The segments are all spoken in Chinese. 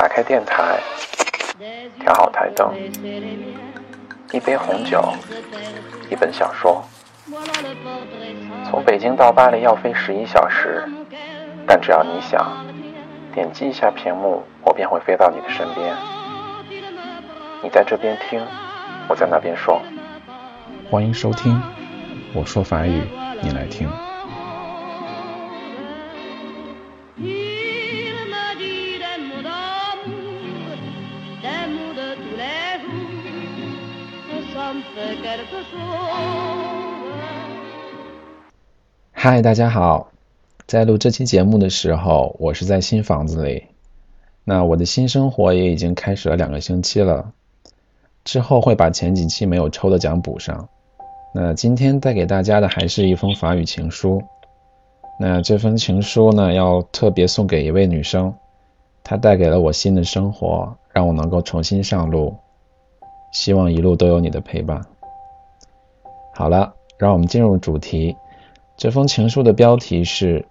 打开电台，调好台灯，一杯红酒，一本小说。从北京到巴黎要飞十一小时，但只要你想，点击一下屏幕，我便会飞到你的身边。你在这边听，我在那边说。欢迎收听，我说法语，你来听。嗨，大家好！在录这期节目的时候，我是在新房子里。那我的新生活也已经开始了两个星期了，之后会把前几期没有抽的奖补上。那今天带给大家的还是一封法语情书。那这封情书呢，要特别送给一位女生，她带给了我新的生活，让我能够重新上路。希望一路都有你的陪伴。好了，让我们进入主题。这封情书的标题是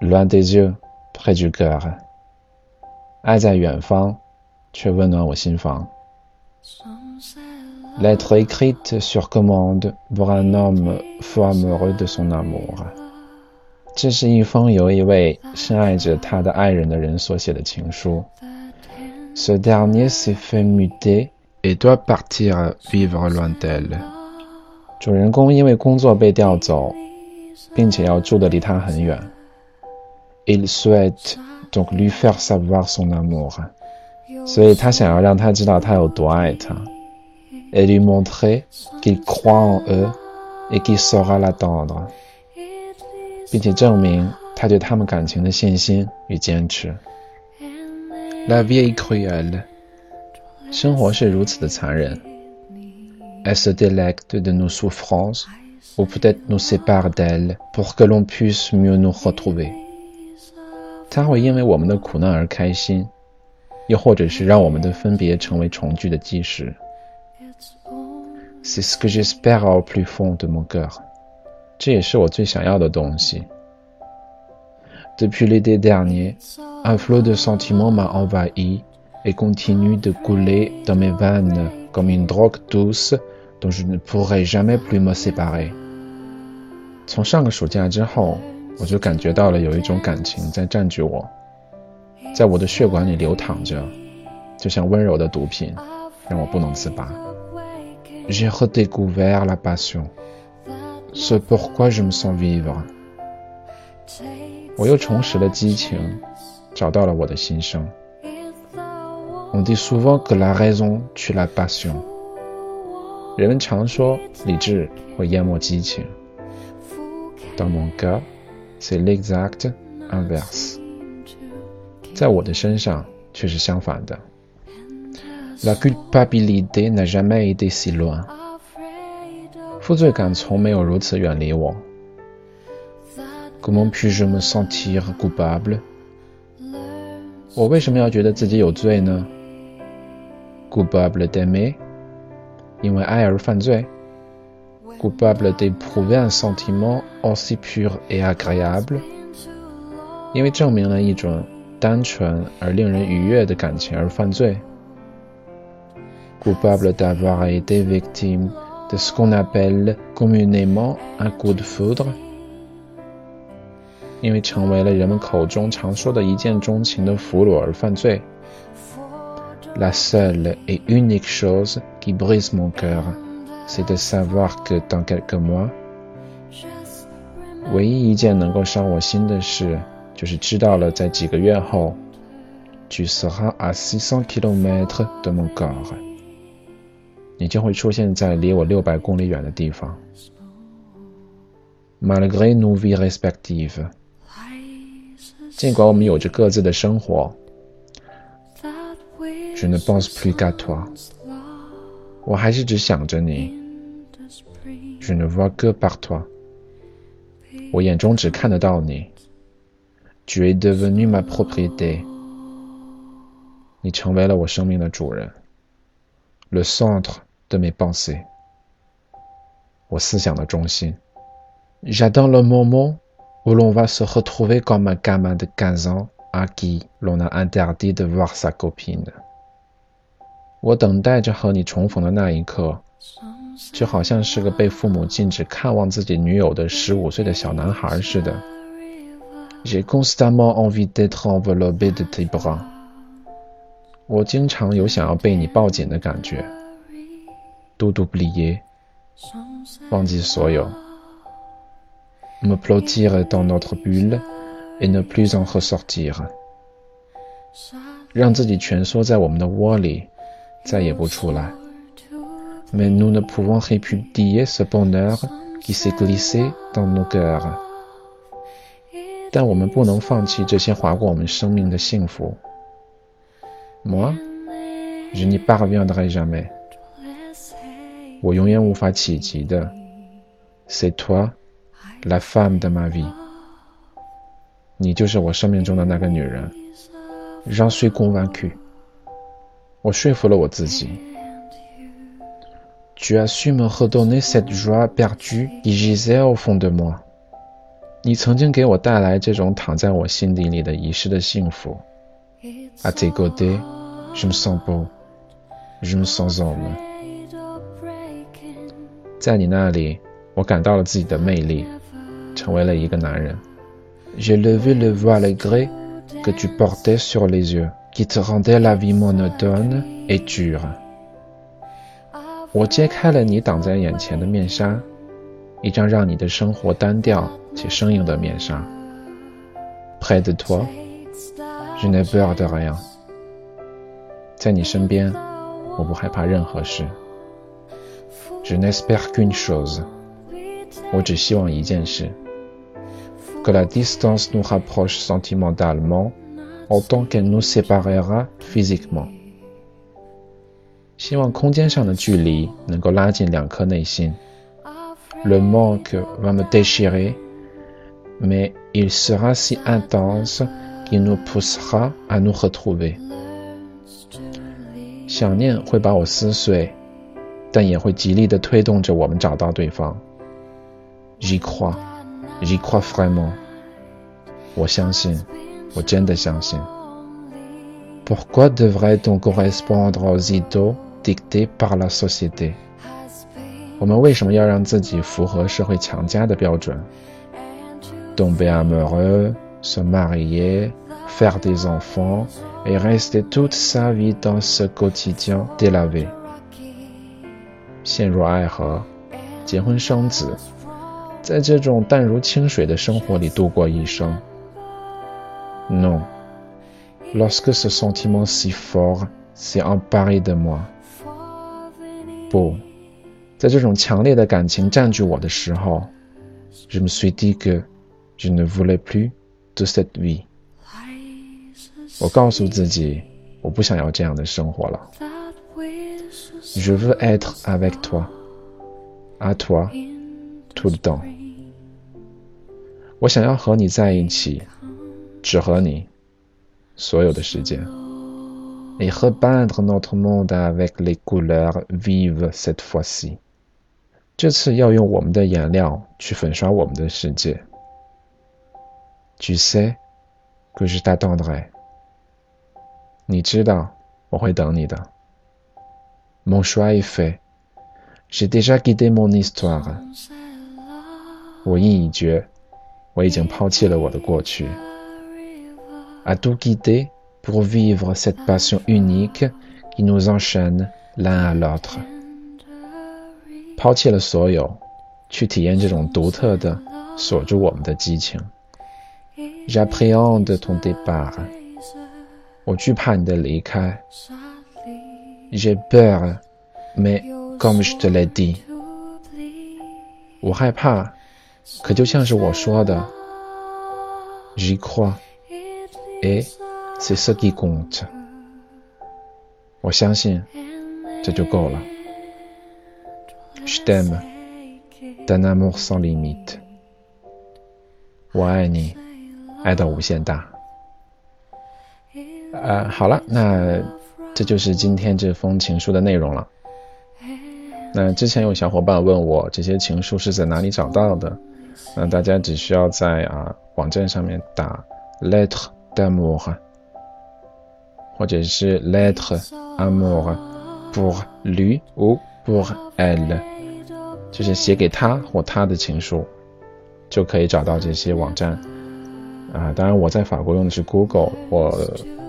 “Loin des yeux, près du cœur”，爱在远方，却温暖我心房。Lettre écrite sur commande pour un homme fou amoureux de son amour。这是一封由一位深爱着他的爱人的人所写的情书。Ce dernier s'est fait muter et doit partir vivre loin d'elle。主人公因为工作被调走。并且要住得离他很远。Il souhaite donc lui faire savoir son amour，所以他想要让他知道他有多爱他。Et lui montrer qu'il croit en eux et qu'il saura l'attendre，并且证明他对他们感情的信心与坚持。La vie est cruelle，生活是如此的残忍。Elle se délecte de nos souffrances。ou peut-être nous sépare d'elle pour que l'on puisse mieux nous retrouver。他会因为我们的苦难而开心，又或者是让我们的分别成为重聚的基石。C'est ce que j'espère au plus fond de mon cœur。这也是我最想要的东西。Depuis l'été dernier, un flot de sentiments m'a envahi et continue de couler dans mes veines comme une drogue douce dont je ne pourrai jamais plus me séparer。从上个暑假之后，我就感觉到了有一种感情在占据我，在我的血管里流淌着，就像温柔的毒品，让我不能自拔。J'ai redécouvert la passion, ce pourquoi je me sens vivre。我又重拾了激情，找到了我的心声。On dit souvent que la raison tue la passion。人们常说理智会淹没激情。Dans mon cas, c'est l'exact inverse。在我的身上却是相反的。La culpabilité n'a jamais été si loin。负罪感从没有如此远离我。Comment puis-je me sentir coupable？我为什么要觉得自己有罪呢？Coupable d'aimer？因为爱而犯罪。coupable d'éprouver un sentiment aussi pur et agréable，因为证明了一种单纯而令人愉悦的感情而犯罪。coupable d'avoir été victime de ce qu'on appelle communément un coup de foudre，因为成为了人们口中常说的一见钟情的俘虏而犯罪。 La seule et unique chose qui brise mon cœur c'est de savoir que dans quelques mois，唯一一件能够伤我心的事，就是知道了在几个月后，tu seras à six cents kilomètres de mon corps，你将会出现在离我六百公里远的地方。Malgré nos vies respectives，尽管我们有着各自的生活 je ne pense plus qu'à toi. Je ne vois que par toi. Tu es devenu ma propriété. Le centre de mes pensées. J'attends le moment où l'on va se retrouver comme un gamin de 15 ans à qui l'on a interdit de voir sa copine. 我等待着和你重逢的那一刻，就好像是个被父母禁止看望自己女友的十五岁的小男孩似的。J'ai constamment envie d'être enveloppé de tes bras。我经常有想要被你抱紧的感觉。Tout oublier，忘记所有。Me blottir dans notre bulle et ne plus en ressortir。让自己蜷缩在我们的窝里。再也不出来。Mais nous ne pouvons répudier ce bonheur qui s'est glissé dans nos cœurs。但我们不能放弃这些划过我们生命的幸福。Moi, je n'y parviendrai jamais。我永远无法企及的。C'est toi, la femme de ma vie。你就是我生命中的那个女人。J'en suis convaincu。 我说服了我自己。Tu as su me redonner cette joie perdue qui gisait au fond de moi。你曾经给我带来这种躺在我心底里的遗失的幸福。À tes côtés, je me sens beau, je me sens homme。在你那里，我感到了自己的魅力，成为了一个男人。J'ai levé le voile gris que tu portais sur les yeux。Qui te rendait la vie monotone et dure。我揭开了你挡在眼前的面纱，一张让你的生活单调且生硬的面纱。Près de toi, je n'ai peur de rien。在你身边，我不害怕任何事。Je n'espère qu'une chose。我只希望一件事：que la distance nous rapproche sentimentalement。Autant qu'elle nous séparera physiquement。希望空间上的距离能够拉近两颗内心。Le manque va me déchirer, mais il sera si intense qu'il nous poussera à nous retrouver。想念会把我撕碎，但也会极力的推动着我们找到对方。J'y crois, j'y crois vraiment。我相信。我真的相信。Pourquoi devrait-on correspondre aux idéaux dictés par la société？我们为什么要让自己符合社会强加的标准？Tomber amoureux, se marier, faire des enfants et rester toute sa vie dans ce quotidien délavé。陷入爱河，结婚生子，在这种淡如清水的生活里度过一生。 Non. Lorsque ce sentiment si fort s'est emparé de moi. 不，在这种强烈的感情占据我的时候，je me suis dit que je ne voulais plus de cette vie。我告诉自己，我不想要这样的生活了。Je veux être avec toi, à toi, tout le temps。我想要和你在一起。 只和你所有的时间。Et repeindre notre monde avec les couleurs vives cette fois-ci。这次要用我们的颜料去粉刷我们的世界。Tu sais que je t'attendrai。你知道我会等你的。Mon choix est fait。J'ai déjà guidé mon histoire。我意已决，我已经抛弃了我的过去。à tout quitter pour vivre cette passion unique qui nous enchaîne l'un à l'autre。抛弃了所有，去体验这种独特的锁住我们的激情。J'appréhende ton départ. J'ai peur, mais comme je te l'ai dit，我害怕，可就像是我说的。J'y crois。Et c'est ce qui compte。我相信这就够了。Je t'aime d'un amour sans limite。我爱你，爱到无限大。呃，好了，那这就是今天这封情书的内容了。那之前有小伙伴问我这些情书是在哪里找到的，那大家只需要在啊网站上面打 letter。d'amour，或者是 lettre amour pour lui ou pour elle，就是写给他或他的情书，就可以找到这些网站。啊，当然我在法国用的是 Google，我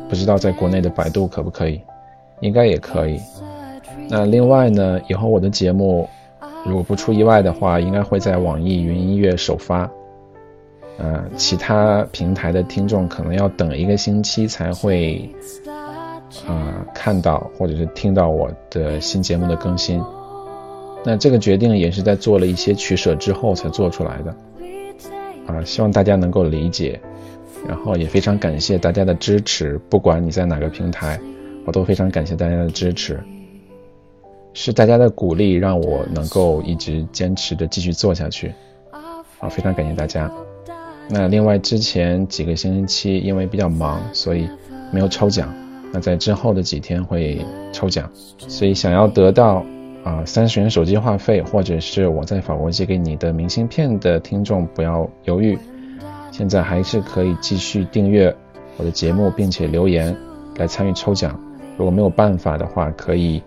不知道在国内的百度可不可以，应该也可以。那另外呢，以后我的节目如果不出意外的话，应该会在网易云音乐首发。呃，其他平台的听众可能要等一个星期才会啊看到或者是听到我的新节目的更新。那这个决定也是在做了一些取舍之后才做出来的。啊，希望大家能够理解，然后也非常感谢大家的支持，不管你在哪个平台，我都非常感谢大家的支持。是大家的鼓励让我能够一直坚持的继续做下去。啊，非常感谢大家。那另外之前几个星期因为比较忙，所以没有抽奖。那在之后的几天会抽奖，所以想要得到啊三十元手机话费，或者是我在法国寄给你的明信片的听众不要犹豫，现在还是可以继续订阅我的节目，并且留言来参与抽奖。如果没有办法的话，可以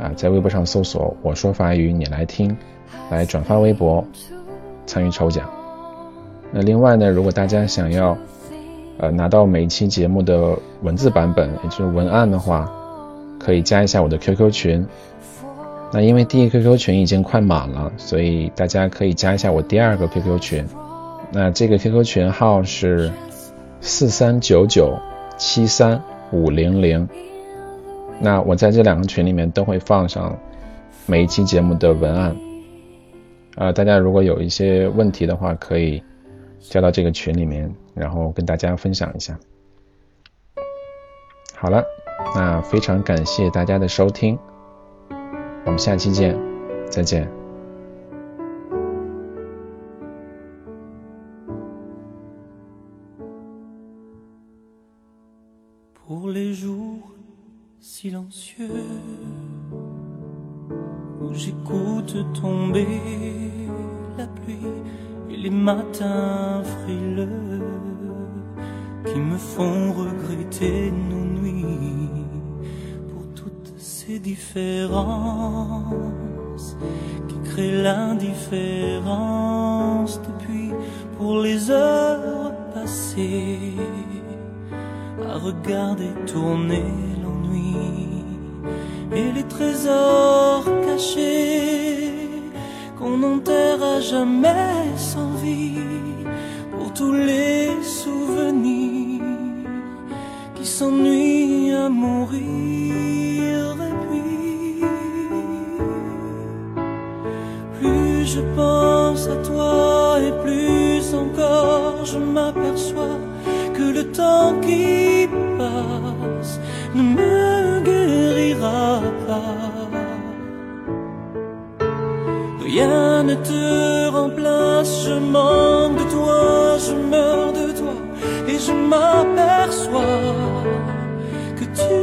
啊在微博上搜索“我说法语你来听”，来转发微博参与抽奖。那另外呢，如果大家想要，呃，拿到每一期节目的文字版本，也就是文案的话，可以加一下我的 QQ 群。那因为第一 QQ 群已经快满了，所以大家可以加一下我第二个 QQ 群。那这个 QQ 群号是四三九九七三五零零。那我在这两个群里面都会放上每一期节目的文案。啊，大家如果有一些问题的话，可以。加到这个群里面，然后跟大家分享一下。好了，那非常感谢大家的收听，我们下期见，再见。Matins frileux qui me font regretter nos nuits pour toutes ces différences qui créent l'indifférence depuis pour les heures passées à regarder tourner l'ennui et les trésors cachés qu'on n'enterra jamais pour tous les souvenirs qui s'ennuient à mourir. Et puis, plus je pense à toi et plus encore je m'aperçois que le temps qui passe ne me guérira pas Rien ne te remplace, je manque de toi, je meurs de toi et je m'aperçois que tu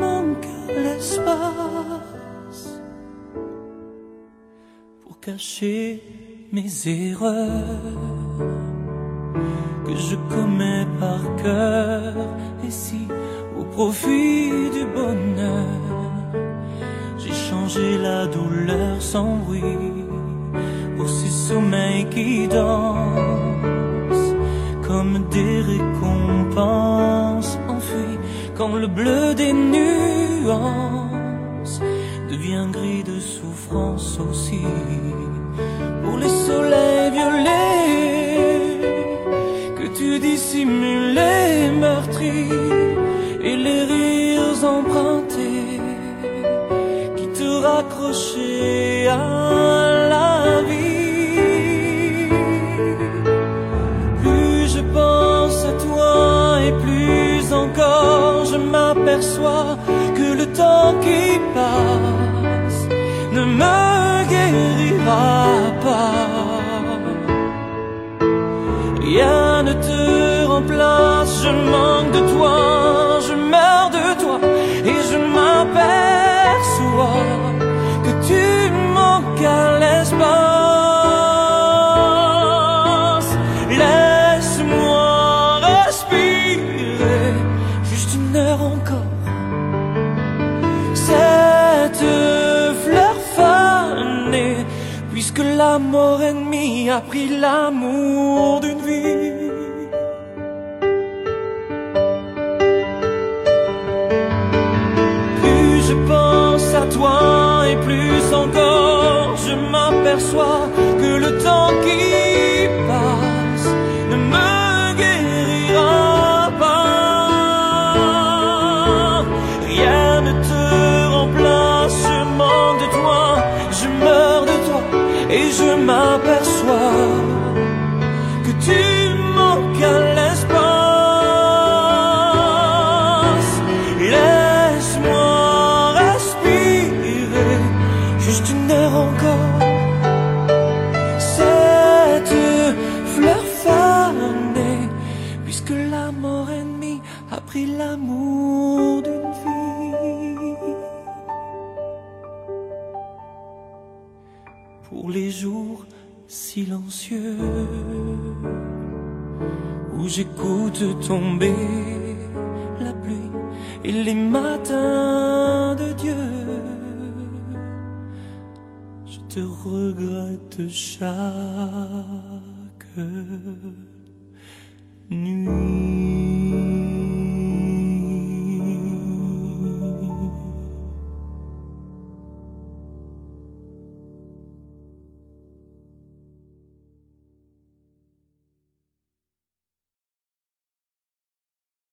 manques l'espace pour cacher mes erreurs que je commets par cœur et si au profit du bonheur j'ai changé la douleur sans bruit sommeils qui dansent comme des récompenses enfuies quand le bleu des nuances devient gris de souffrance aussi. Pour les soleils violets que tu dissimulais meurtris et les rires empruntés qui te raccrochaient à je m'aperçois que le temps qui passe ne me guérira pas. Rien ne te remplace, je manque de toi, a pris l'amour d'une vie. Plus je pense à toi et plus encore je m'aperçois j'écoute tomber la pluie et les matins de Dieu. Je te regrette chaque nuit.